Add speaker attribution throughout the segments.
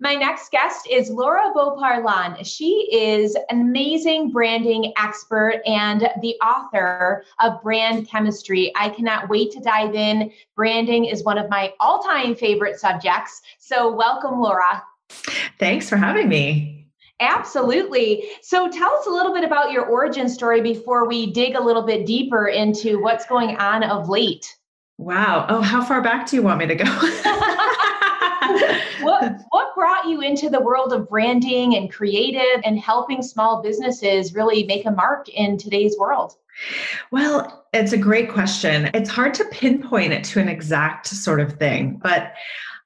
Speaker 1: My next guest is Laura Beauparlant. She is an amazing branding expert and the author of Brand Chemistry. I cannot wait to dive in. Branding is one of my all time favorite subjects. So, welcome, Laura.
Speaker 2: Thanks for having me.
Speaker 1: Absolutely. So, tell us a little bit about your origin story before we dig a little bit deeper into what's going on of late.
Speaker 2: Wow. Oh, how far back do you want me to go?
Speaker 1: what what brought you into the world of branding and creative and helping small businesses really make a mark in today's world?
Speaker 2: Well, it's a great question. It's hard to pinpoint it to an exact sort of thing, but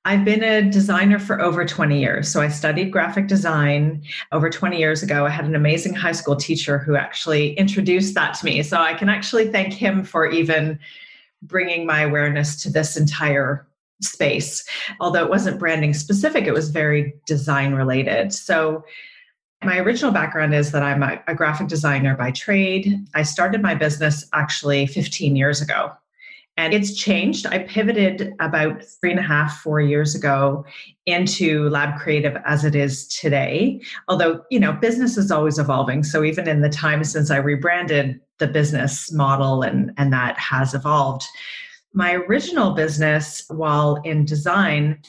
Speaker 2: I've been a designer for over 20 years. So I studied graphic design over 20 years ago. I had an amazing high school teacher who actually introduced that to me. So I can actually thank him for even bringing my awareness to this entire space. Although it wasn't branding specific, it was very design related. So my original background is that I'm a, a, graphic designer by trade. I started my business actually 15 years ago. And it's changed. I pivoted about three and a half, four years ago into Lab Creative as it is today. Although, you know, business is always evolving. So even in the time since I rebranded, the business model and, and that has evolved. My original business, while in design,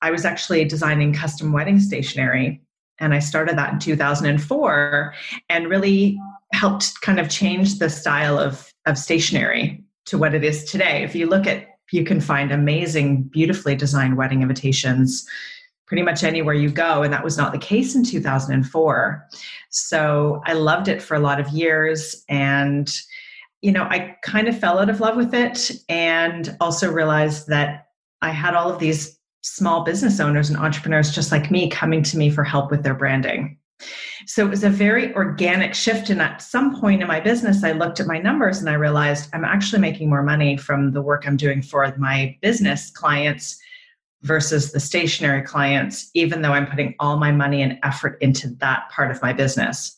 Speaker 2: I was actually designing custom wedding stationery. And I started that in 2004 and really helped kind of change the style of, of stationery to what it is today. If you look at, you can find amazing, beautifully designed wedding invitations pretty much anywhere you go. And that was not the case in 2004. So I loved it for a lot of years. And you know, I kind of fell out of love with it and also realized that I had all of these small business owners and entrepreneurs just like me coming to me for help with their branding. So it was a very organic shift. And at some point in my business, I looked at my numbers and I realized I'm actually making more money from the work I'm doing for my business clients versus the stationery clients, even though I'm putting all my money and effort into that part of my business.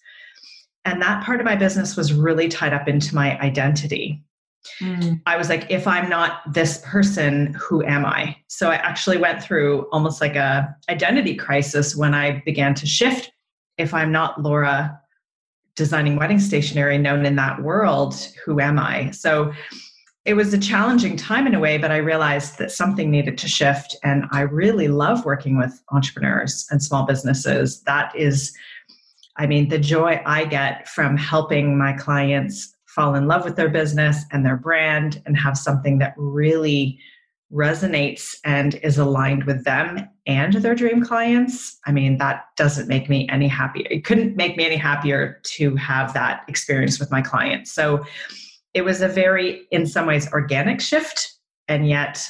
Speaker 2: And that part of my business was really tied up into my identity. Mm. I was like, if I'm not this person, who am I? So I actually went through almost like a identity crisis when I began to shift. If I'm not Laura designing wedding stationery known in that world, who am I? So it was a challenging time in a way, but I realized that something needed to shift. And I really love working with entrepreneurs and small businesses. That is I mean, the joy I get from helping my clients fall in love with their business and their brand and have something that really resonates and is aligned with them and their dream clients. I mean, that doesn't make me any happier. It couldn't make me any happier to have that experience with my clients. So it was a very, in some ways, organic shift. And yet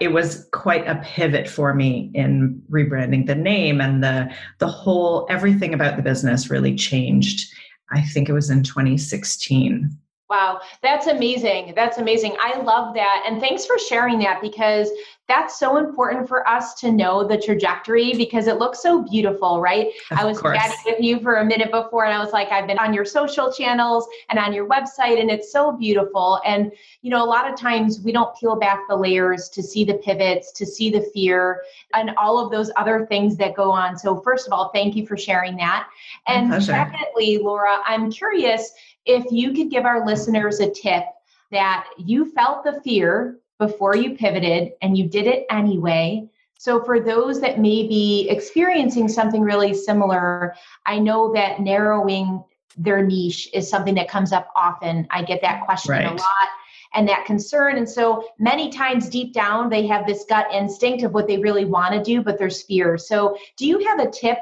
Speaker 2: it was quite a pivot for me in rebranding the name and the the whole everything about the business really changed i think it was in 2016
Speaker 1: Wow, that's amazing. That's amazing. I love that. And thanks for sharing that because that's so important for us to know the trajectory because it looks so beautiful, right?
Speaker 2: Of
Speaker 1: I was
Speaker 2: course.
Speaker 1: chatting with you for a minute before and I was like, I've been on your social channels and on your website and it's so beautiful. And, you know, a lot of times we don't peel back the layers to see the pivots, to see the fear and all of those other things that go on. So, first of all, thank you for sharing that. And secondly, Laura, I'm curious if you could give our listeners a tip that you felt the fear before you pivoted and you did it anyway. So, for those that may be experiencing something really similar, I know that narrowing their niche is something that comes up often. I get that question right. a lot and that concern. And so, many times deep down, they have this gut instinct of what they really want to do, but there's fear. So, do you have a tip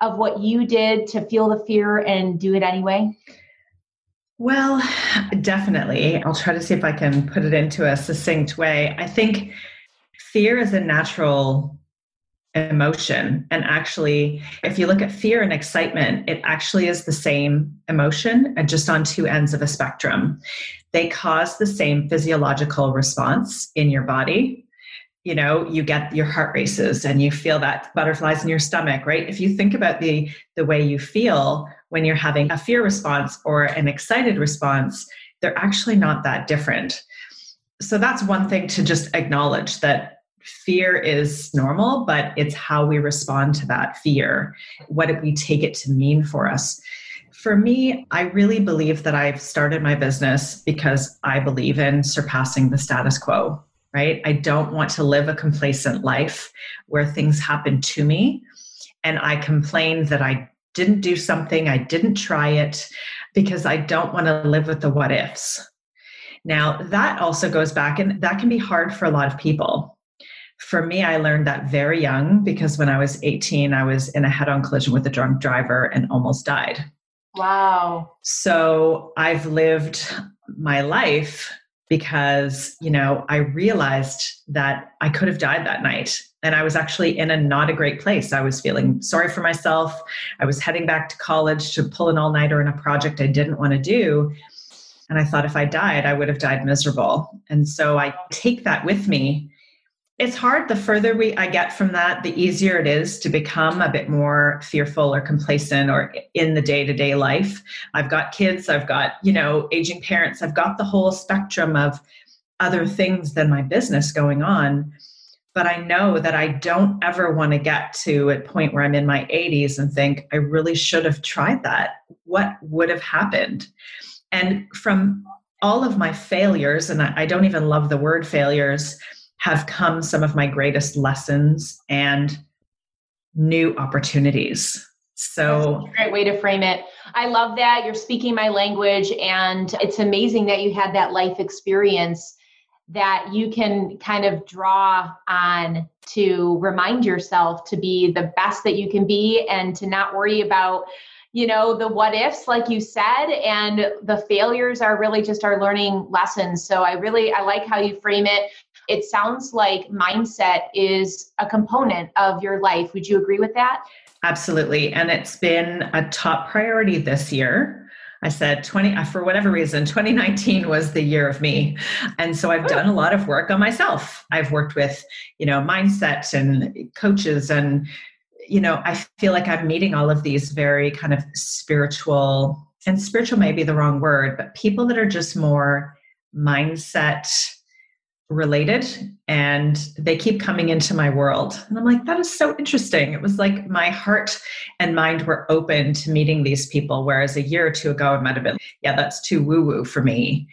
Speaker 1: of what you did to feel the fear and do it anyway?
Speaker 2: Well, definitely. I'll try to see if I can put it into a succinct way. I think fear is a natural emotion. And actually, if you look at fear and excitement, it actually is the same emotion and just on two ends of a spectrum. They cause the same physiological response in your body. You know, you get your heart races and you feel that butterflies in your stomach, right? If you think about the the way you feel when you're having a fear response or an excited response, they're actually not that different. So that's one thing to just acknowledge that fear is normal, but it's how we respond to that fear. What we take it to mean for us? For me, I really believe that I've started my business because I believe in surpassing the status quo, right? I don't want to live a complacent life where things happen to me and I complain that I didn't do something, I didn't try it because I don't want to live with the what ifs. Now, that also goes back, and that can be hard for a lot of people for me, I learned that very young because when I was 18, I was in a head on collision with a drunk driver and almost died.
Speaker 1: Wow.
Speaker 2: So I've lived my life because, you know, I realized that I could have died that night. And I was actually in a not a great place. I was feeling sorry for myself. I was heading back to college to pull an all nighter in a project I didn't want to do. And I thought if I died, I would have died miserable. And so I take that with me it's hard. The further we i get from that the easier it is to become a bit more fearful or complacent or in the day-to-day life. I've got kids i've got you know aging parents. I've got the whole spectrum of other things than my business going on. But i know that i don't ever want to get to a point where i'm in my 80s and think i really should have tried that. What would have happened? And from all of my failures and i don't even love the word failures have come some of my greatest lessons and new opportunities. So,
Speaker 1: great way to frame it. I love that you're speaking my language, and it's amazing that you had that life experience that you can kind of draw on to remind yourself to be the best that you can be and to not worry about you know the what ifs like you said and the failures are really just our learning lessons so i really i like how you frame it it sounds like mindset is a component of your life. Would you agree with that?
Speaker 2: Absolutely. And it's been a top priority this year. I said 20 uh, for whatever reason 2019 was the year of me. And so I've done a lot of work on myself. I've worked with, you know, mindset and coaches and you know, I feel like I'm meeting all of these very kind of spiritual and spiritual may be the wrong word, but people that are just more mindset related and they keep coming into my world. And I'm like, that is so interesting. It was like my heart and mind were open to meeting these people. Whereas a year or two ago, I might have been, yeah, that's too woo woo for me.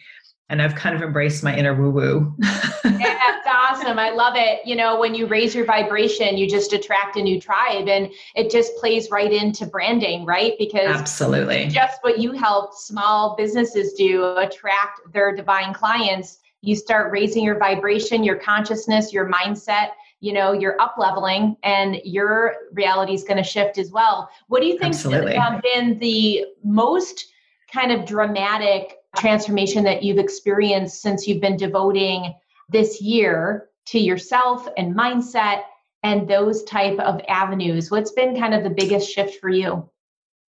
Speaker 2: And I've kind of embraced my inner woo woo.
Speaker 1: yeah, that's awesome. I love it. You know, when you raise your vibration, you just attract a new tribe and it just plays right into branding, right? Because
Speaker 2: absolutely
Speaker 1: just what you help small businesses do attract their divine clients you start raising your vibration, your consciousness, your mindset, you know, you're up leveling and your reality is going to shift as well. What do you think
Speaker 2: Absolutely.
Speaker 1: has been the most kind of dramatic transformation that you've experienced since you've been devoting this year to yourself and mindset and those type of avenues? What's been kind of the biggest shift for you?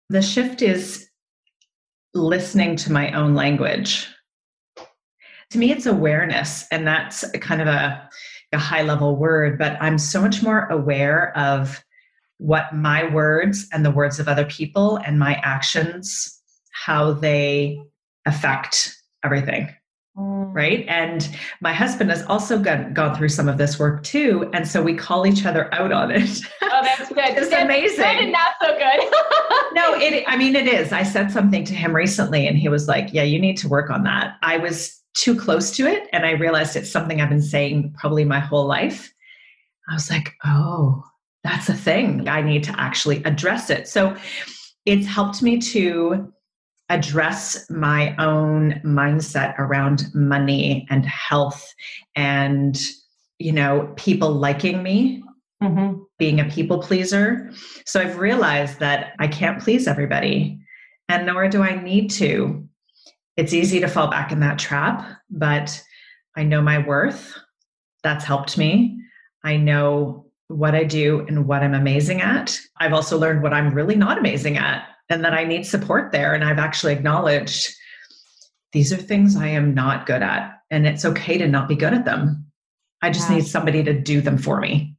Speaker 2: The shift is listening to my own language to me it's awareness and that's kind of a, a high level word but i'm so much more aware of what my words and the words of other people and my actions how they affect everything mm. right? And my husband has also gone, gone through some of this work too and so we call each other out on it.
Speaker 1: Oh that's good.
Speaker 2: It's that's amazing. Good
Speaker 1: and not so good.
Speaker 2: No it i mean it is. I said something to him recently and he was like yeah you need to work on that. I was too close to it and I realized it's something I've been saying probably my whole life. I was like, oh, that's a thing. I need to actually address it. So it's helped me to address my own mindset around money and health and you know people liking me mm-hmm. being a people pleaser so i've realized that i can't please everybody and nor do i need to it's easy to fall back in that trap, but I know my worth. That's helped me. I know what I do and what I'm amazing at. I've also learned what I'm really not amazing at and that I need support there. And I've actually acknowledged these are things I am not good at, and it's okay to not be good at them. I just yeah. need somebody to do them for me.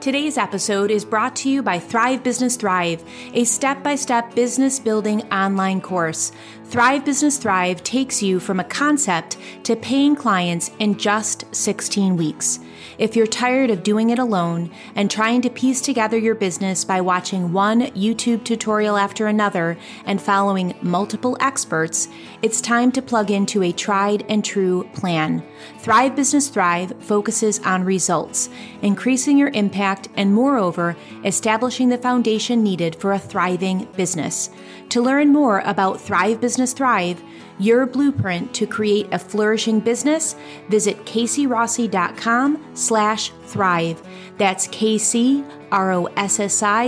Speaker 3: Today's episode is brought to you by Thrive Business Thrive, a step by step business building online course. Thrive Business Thrive takes you from a concept to paying clients in just 16 weeks. If you're tired of doing it alone and trying to piece together your business by watching one YouTube tutorial after another and following multiple experts, it's time to plug into a tried and true plan. Thrive Business Thrive focuses on results, increasing your impact, and moreover, establishing the foundation needed for a thriving business. To learn more about Thrive Business Thrive, your blueprint to create a flourishing business, visit kcrossi.com slash thrive. That's K-C-R-O-S-S-I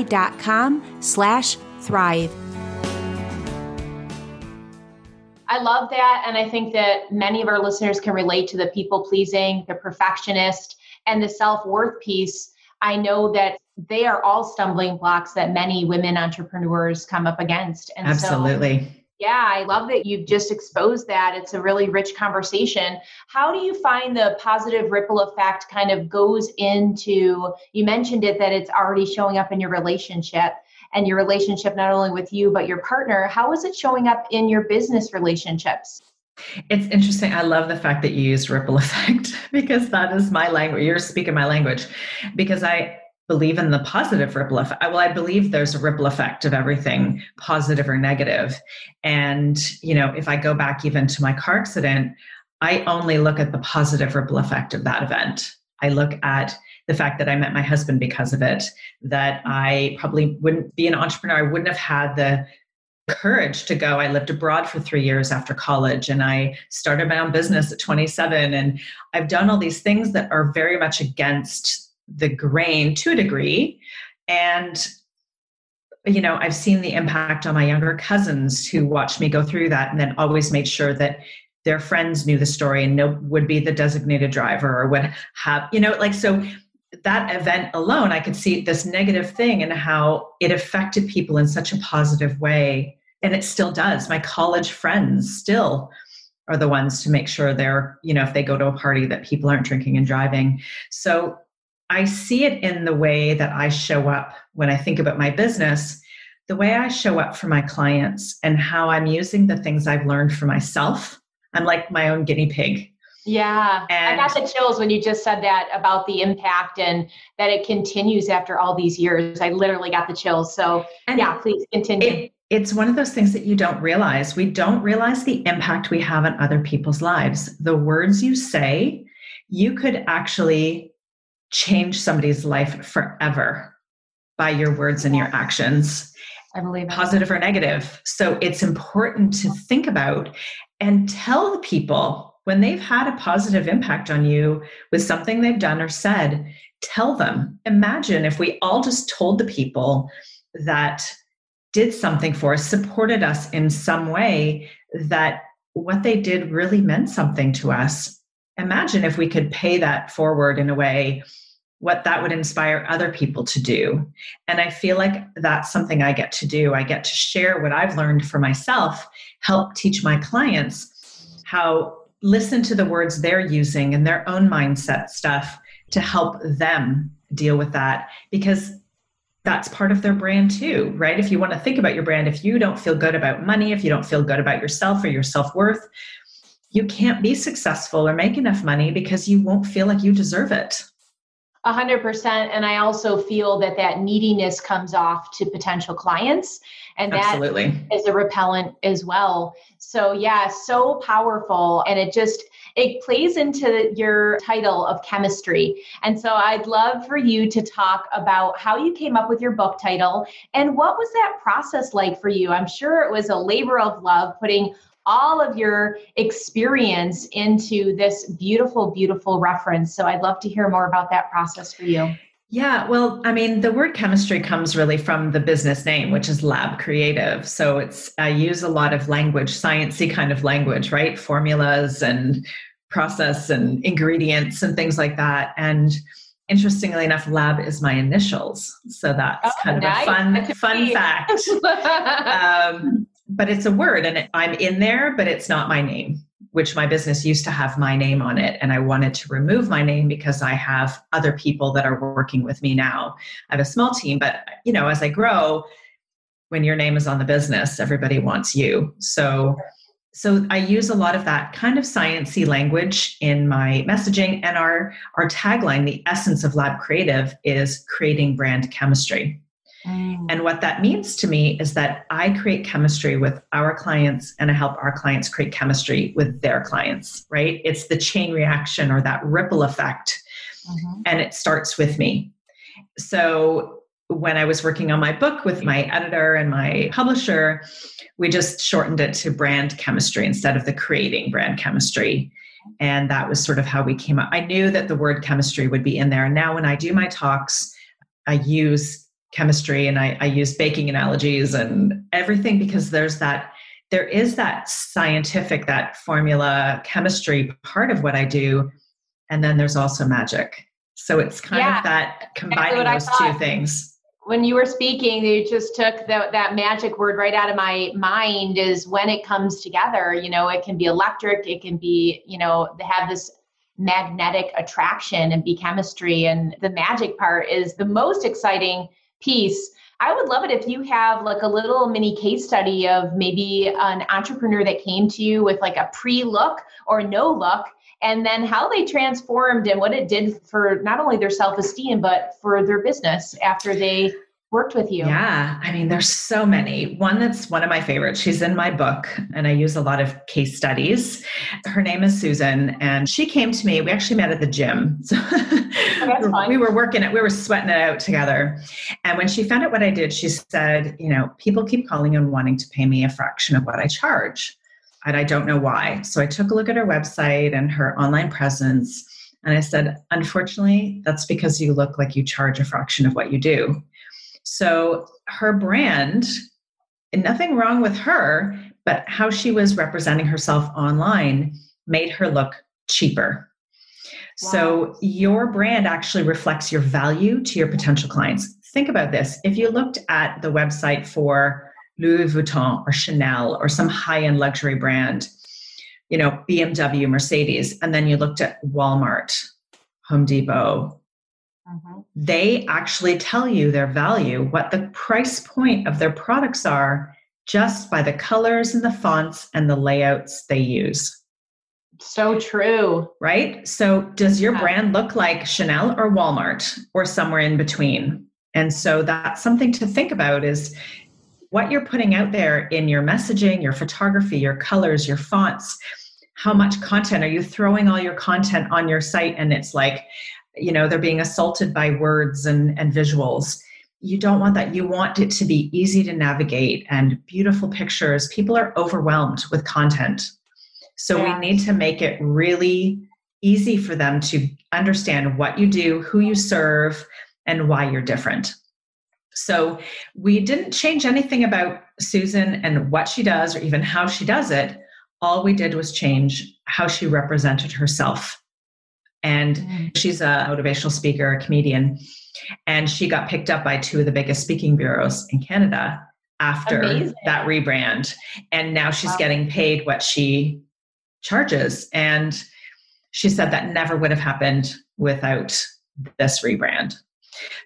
Speaker 3: dot com slash thrive.
Speaker 1: I love that. And I think that many of our listeners can relate to the people pleasing, the perfectionist, and the self worth piece. I know that they are all stumbling blocks that many women entrepreneurs come up against.
Speaker 2: And Absolutely. So
Speaker 1: yeah, I love that you've just exposed that. It's a really rich conversation. How do you find the positive ripple effect kind of goes into, you mentioned it that it's already showing up in your relationship and your relationship not only with you, but your partner. How is it showing up in your business relationships?
Speaker 2: It's interesting. I love the fact that you use ripple effect because that is my language. You're speaking my language because I believe in the positive ripple effect. Well, I believe there's a ripple effect of everything, positive or negative. And, you know, if I go back even to my car accident, I only look at the positive ripple effect of that event. I look at the fact that I met my husband because of it, that I probably wouldn't be an entrepreneur. I wouldn't have had the courage to go. I lived abroad for three years after college and I started my own business at 27. And I've done all these things that are very much against the grain to a degree. And you know, I've seen the impact on my younger cousins who watched me go through that and then always made sure that their friends knew the story and know would be the designated driver or would have, you know, like so that event alone, I could see this negative thing and how it affected people in such a positive way. And it still does. My college friends still are the ones to make sure they're, you know, if they go to a party that people aren't drinking and driving. So I see it in the way that I show up when I think about my business, the way I show up for my clients and how I'm using the things I've learned for myself. I'm like my own guinea pig.
Speaker 1: Yeah. And I got the chills when you just said that about the impact and that it continues after all these years. I literally got the chills. So, yeah, please continue. It,
Speaker 2: it's one of those things that you don't realize. We don't realize the impact we have on other people's lives. The words you say, you could actually change somebody's life forever by your words and your actions.
Speaker 1: I believe
Speaker 2: positive or negative. So it's important to think about and tell the people when they've had a positive impact on you with something they've done or said, tell them. Imagine if we all just told the people that did something for us, supported us in some way, that what they did really meant something to us imagine if we could pay that forward in a way what that would inspire other people to do and i feel like that's something i get to do i get to share what i've learned for myself help teach my clients how listen to the words they're using and their own mindset stuff to help them deal with that because that's part of their brand too, right? If you want to think about your brand, if you don't feel good about money, if you don't feel good about yourself or your self worth, you can't be successful or make enough money because you won't feel like you deserve it.
Speaker 1: A hundred percent. And I also feel that that neediness comes off to potential clients and that Absolutely. is a repellent as well. So yeah, so powerful. And it just, it plays into your title of chemistry. And so I'd love for you to talk about how you came up with your book title and what was that process like for you? I'm sure it was a labor of love putting all of your experience into this beautiful, beautiful reference. So I'd love to hear more about that process for you.
Speaker 2: Yeah, well, I mean, the word chemistry comes really from the business name, which is Lab Creative. So it's I use a lot of language, sciency kind of language, right? Formulas and process and ingredients and things like that. And Interestingly enough, lab is my initials. So that's oh, kind of nice. a fun, fun fact. um, but it's a word and I'm in there, but it's not my name, which my business used to have my name on it. And I wanted to remove my name because I have other people that are working with me now. I have a small team, but you know, as I grow, when your name is on the business, everybody wants you. So so I use a lot of that kind of sciency language in my messaging and our our tagline the essence of lab creative is creating brand chemistry. Mm. And what that means to me is that I create chemistry with our clients and I help our clients create chemistry with their clients, right? It's the chain reaction or that ripple effect. Mm-hmm. And it starts with me. So when I was working on my book with my editor and my publisher, we just shortened it to brand chemistry instead of the creating brand chemistry. And that was sort of how we came up. I knew that the word chemistry would be in there. And now when I do my talks, I use chemistry and I, I use baking analogies and everything because there's that there is that scientific, that formula chemistry part of what I do. And then there's also magic. So it's kind yeah, of that combining those two things
Speaker 1: when you were speaking, you just took the, that magic word right out of my mind is when it comes together, you know, it can be electric, it can be, you know, they have this magnetic attraction and be chemistry. And the magic part is the most exciting piece. I would love it if you have like a little mini case study of maybe an entrepreneur that came to you with like a pre look or no look and then how they transformed and what it did for not only their self esteem, but for their business after they worked with you?
Speaker 2: Yeah, I mean, there's so many. One that's one of my favorites. She's in my book, and I use a lot of case studies. Her name is Susan, and she came to me. We actually met at the gym. So oh, we were working it, we were sweating it out together. And when she found out what I did, she said, You know, people keep calling and wanting to pay me a fraction of what I charge and I don't know why. So I took a look at her website and her online presence. And I said, unfortunately, that's because you look like you charge a fraction of what you do. So her brand, and nothing wrong with her, but how she was representing herself online made her look cheaper. Wow. So your brand actually reflects your value to your potential clients. Think about this. If you looked at the website for Louis Vuitton or Chanel or some high end luxury brand, you know, BMW, Mercedes, and then you looked at Walmart, Home Depot, mm-hmm. they actually tell you their value, what the price point of their products are, just by the colors and the fonts and the layouts they use.
Speaker 1: So true.
Speaker 2: Right? So, does your yeah. brand look like Chanel or Walmart or somewhere in between? And so that's something to think about is what you're putting out there in your messaging, your photography, your colors, your fonts. How much content are you throwing all your content on your site and it's like, you know, they're being assaulted by words and, and visuals. You don't want that. You want it to be easy to navigate and beautiful pictures. People are overwhelmed with content. So yeah. we need to make it really easy for them to understand what you do, who you serve, and why you're different. So we didn't change anything about Susan and what she does or even how she does it. All we did was change how she represented herself. And mm. she's a motivational speaker, a comedian, and she got picked up by two of the biggest speaking bureaus in Canada after Amazing. that rebrand. And now she's wow. getting paid what she charges. And she said that never would have happened without this rebrand.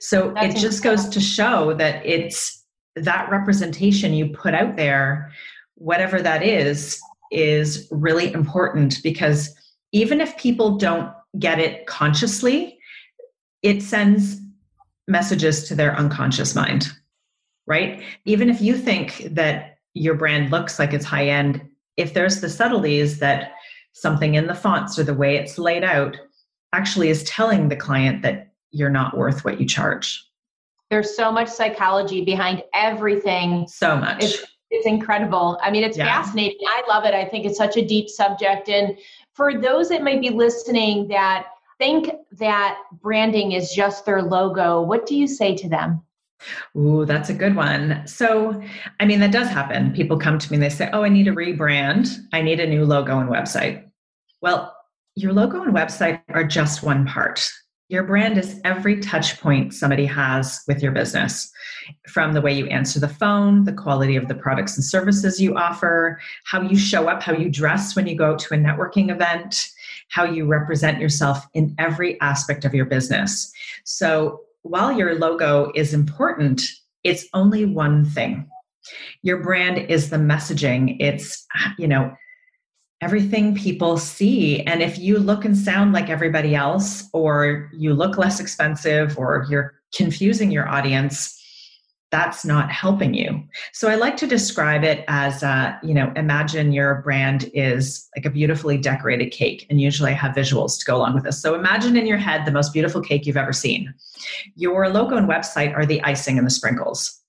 Speaker 2: So That's it just goes to show that it's that representation you put out there, whatever that is, is really important because even if people don't get it consciously, it sends messages to their unconscious mind, right? Even if you think that your brand looks like it's high end, if there's the subtleties that something in the fonts or the way it's laid out actually is telling the client that you're not worth what you charge.
Speaker 1: There's so much psychology behind everything.
Speaker 2: So much.
Speaker 1: It's, it's incredible. I mean, it's yeah. fascinating. I love it. I think it's such a deep subject. And for those that might be listening that think that branding is just their logo, what do you say to them?
Speaker 2: Ooh, that's a good one. So, I mean, that does happen. People come to me and they say, Oh, I need a rebrand. I need a new logo and website. Well, your logo and website are just one part Your brand is every touch point somebody has with your business from the way you answer the phone, the quality of the products and services you offer, how you show up, how you dress when you go to a networking event, how you represent yourself in every aspect of your business. So while your logo is important, it's only one thing. Your brand is the messaging. It's, you know, everything people see. And if you look and sound like everybody else, or you look less expensive, or you're confusing your audience, that's not helping you. So I like to describe it as, uh, you know, imagine your brand is like a beautifully decorated cake, and usually I have visuals to go along with this. So imagine in your head the most beautiful cake you've ever seen. Your logo and website are the icing and the sprinkles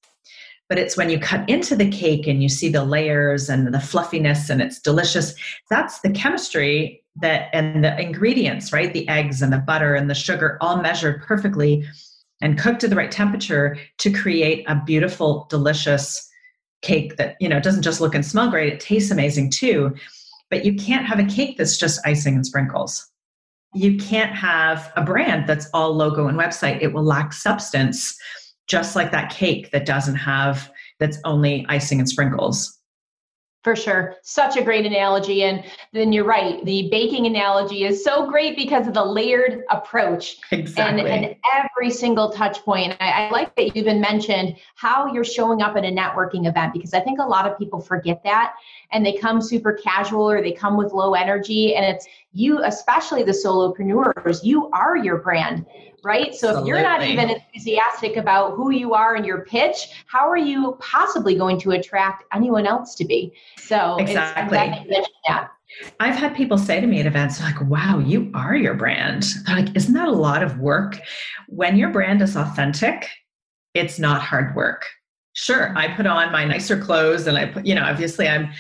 Speaker 2: but it's when you cut into the cake and you see the layers and the fluffiness and it's delicious that's the chemistry that and the ingredients right? The eggs and the butter and the sugar all measured perfectly and cooked to the right temperature to create a beautiful delicious cake that you know doesn't just look and smell great it tastes amazing too. But you can't have a cake that's just icing and sprinkles. You can't have a brand that's all logo and website. It will lack substance just like that cake that doesn't have that's only icing and sprinkles
Speaker 1: for sure. Such a great analogy. And then you're right. The baking analogy is so great because of the layered approach
Speaker 2: exactly.
Speaker 1: and, and every single touch point. I, I like that you even mentioned how you're showing up at a networking event because I think a lot of people forget that and they come super casual or they come with low energy. And it's you, especially the solopreneurs, you are your brand right? So Absolutely. if you're not even enthusiastic about who you are and your pitch, how are you possibly going to attract anyone else to be? So
Speaker 2: exactly. yeah I've had people say to me at events, like, wow, you are your brand. They're like, isn't that a lot of work? When your brand is authentic, it's not hard work. Sure, I put on my nicer clothes and I put, you know, obviously I'm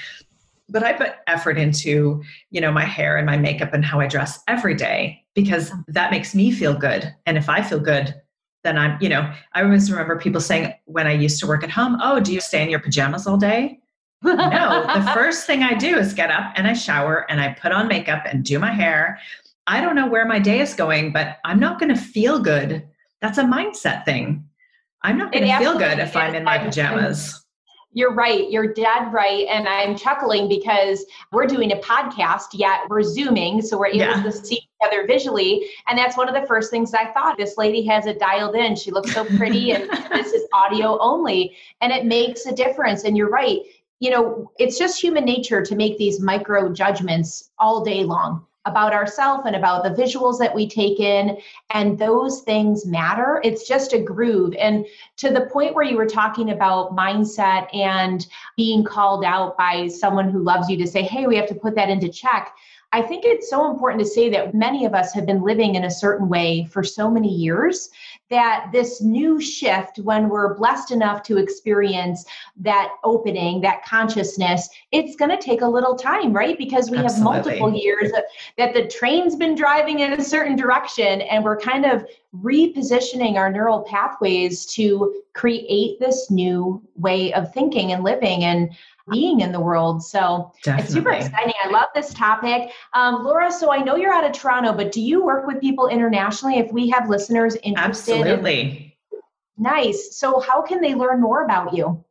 Speaker 2: but I put effort into, you know, my hair and my makeup and how I dress every day because that makes me feel good. And if I feel good, then I'm, you know, I always remember people saying when I used to work at home, oh, do you stay in your pajamas all day? no, the first thing I do is get up and I shower and I put on makeup and do my hair. I don't know where my day is going, but I'm not going to feel good. That's a mindset thing. I'm not going to feel good if I'm in my pajamas
Speaker 1: you're right. You're dead right. And I'm chuckling because we're doing a podcast, yet we're Zooming. So we're able yeah. to see each other visually. And that's one of the first things I thought. This lady has it dialed in. She looks so pretty, and this is audio only. And it makes a difference. And you're right. You know, it's just human nature to make these micro judgments all day long about ourselves and about the visuals that we take in and those things matter. It's just a groove. And to the point where you were talking about mindset and being called out by someone who loves you to say hey we have to put that into check I think it's so important to say that many of us have been living in a certain way for so many years that this new shift, when we're blessed enough to experience that opening, that consciousness, it's going to take a little time, right? Because we Absolutely. have multiple years that the train's been driving in a certain direction and we're kind of repositioning our neural pathways to create this new way of thinking and living. And being in the world. So Definitely. it's super exciting. I love this topic. Um, Laura, so I know you're out of Toronto, but do you work with people internationally if we have listeners interested?
Speaker 2: Absolutely.
Speaker 1: In- nice. So how can they learn more about you?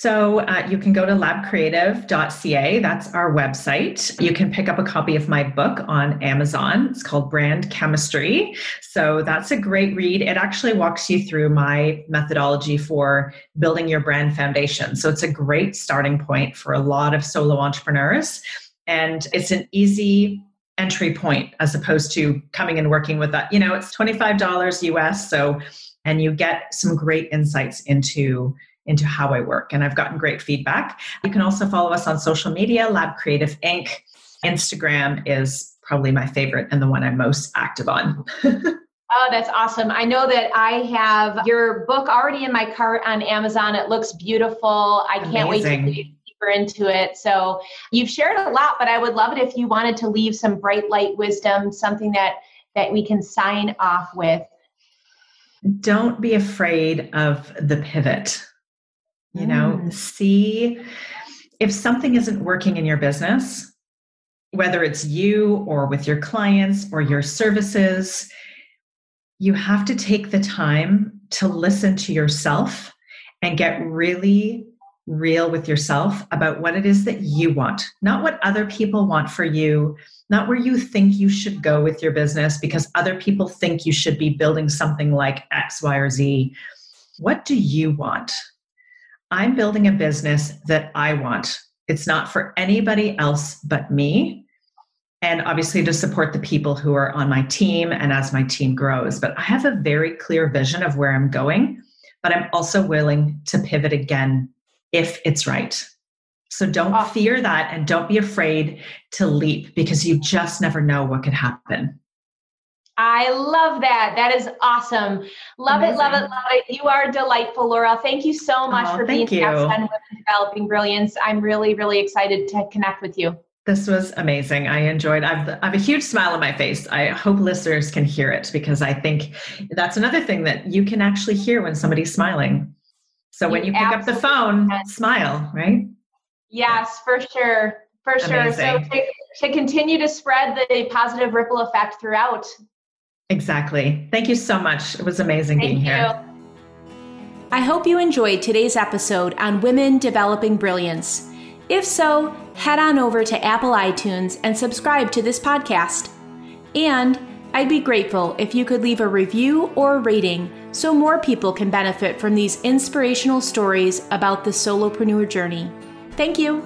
Speaker 2: So uh, you can go to labcreative.ca. That's our website. You can pick up a copy of my book on Amazon. It's called Brand Chemistry. So that's a great read. It actually walks you through my methodology for building your brand foundation. So it's a great starting point for a lot of solo entrepreneurs. And it's an easy entry point as opposed to coming and working with that. You know, it's $25 US. So, and you get some great insights into into how I work. And I've gotten great feedback. You can also follow us on social media, Lab Creative Inc. Instagram is probably my favorite and the one I'm most active on.
Speaker 1: Oh, that's awesome. I know that I have your book already in my cart on Amazon. It looks beautiful. I can't wait to dig deeper into it. So you've shared a lot, but I would love it if you wanted to leave some bright light wisdom, something that that we can sign off with.
Speaker 2: Don't be afraid of the pivot you know mm. see if something isn't working in your business whether it's you or with your clients or your services you have to take the time to listen to yourself and get really real with yourself about what it is that you want, not what other people want for you, not where you think you should go with your business because other people think you should be building something like X, Y, or Z. What do you want? I'm building a business that I want. It's not for anybody else but me. And obviously to support the people who are on my team and as my team grows. But I have a very clear vision of where I'm going, but I'm also willing to pivot again if it's right. So don't oh. fear that and don't be afraid to leap because you just never know what could happen.
Speaker 1: I love that. That is awesome. Love Amazing. it, love it, love it. You are delightful, Laura. Thank you so oh, much oh, for being guest on Women Developing Brilliance. I'm really, really excited to connect with you.
Speaker 2: This was amazing. I enjoyed. I've, I have a huge smile on my face. I hope listeners can hear it because I think that's another thing that you can actually hear when somebody's smiling. So you when you pick up the phone, can. smile, right?
Speaker 1: Yes, for sure. For sure. So to, to continue to spread the positive ripple effect throughout.
Speaker 2: Exactly. Thank you so much. It was amazing Thank being you. here.
Speaker 3: I hope you enjoyed today's episode on women developing brilliance. If so, head on over to Apple iTunes and subscribe to this podcast. And I'd be grateful if you could leave a review or a rating so more people can benefit from these inspirational stories about the solopreneur journey. Thank you.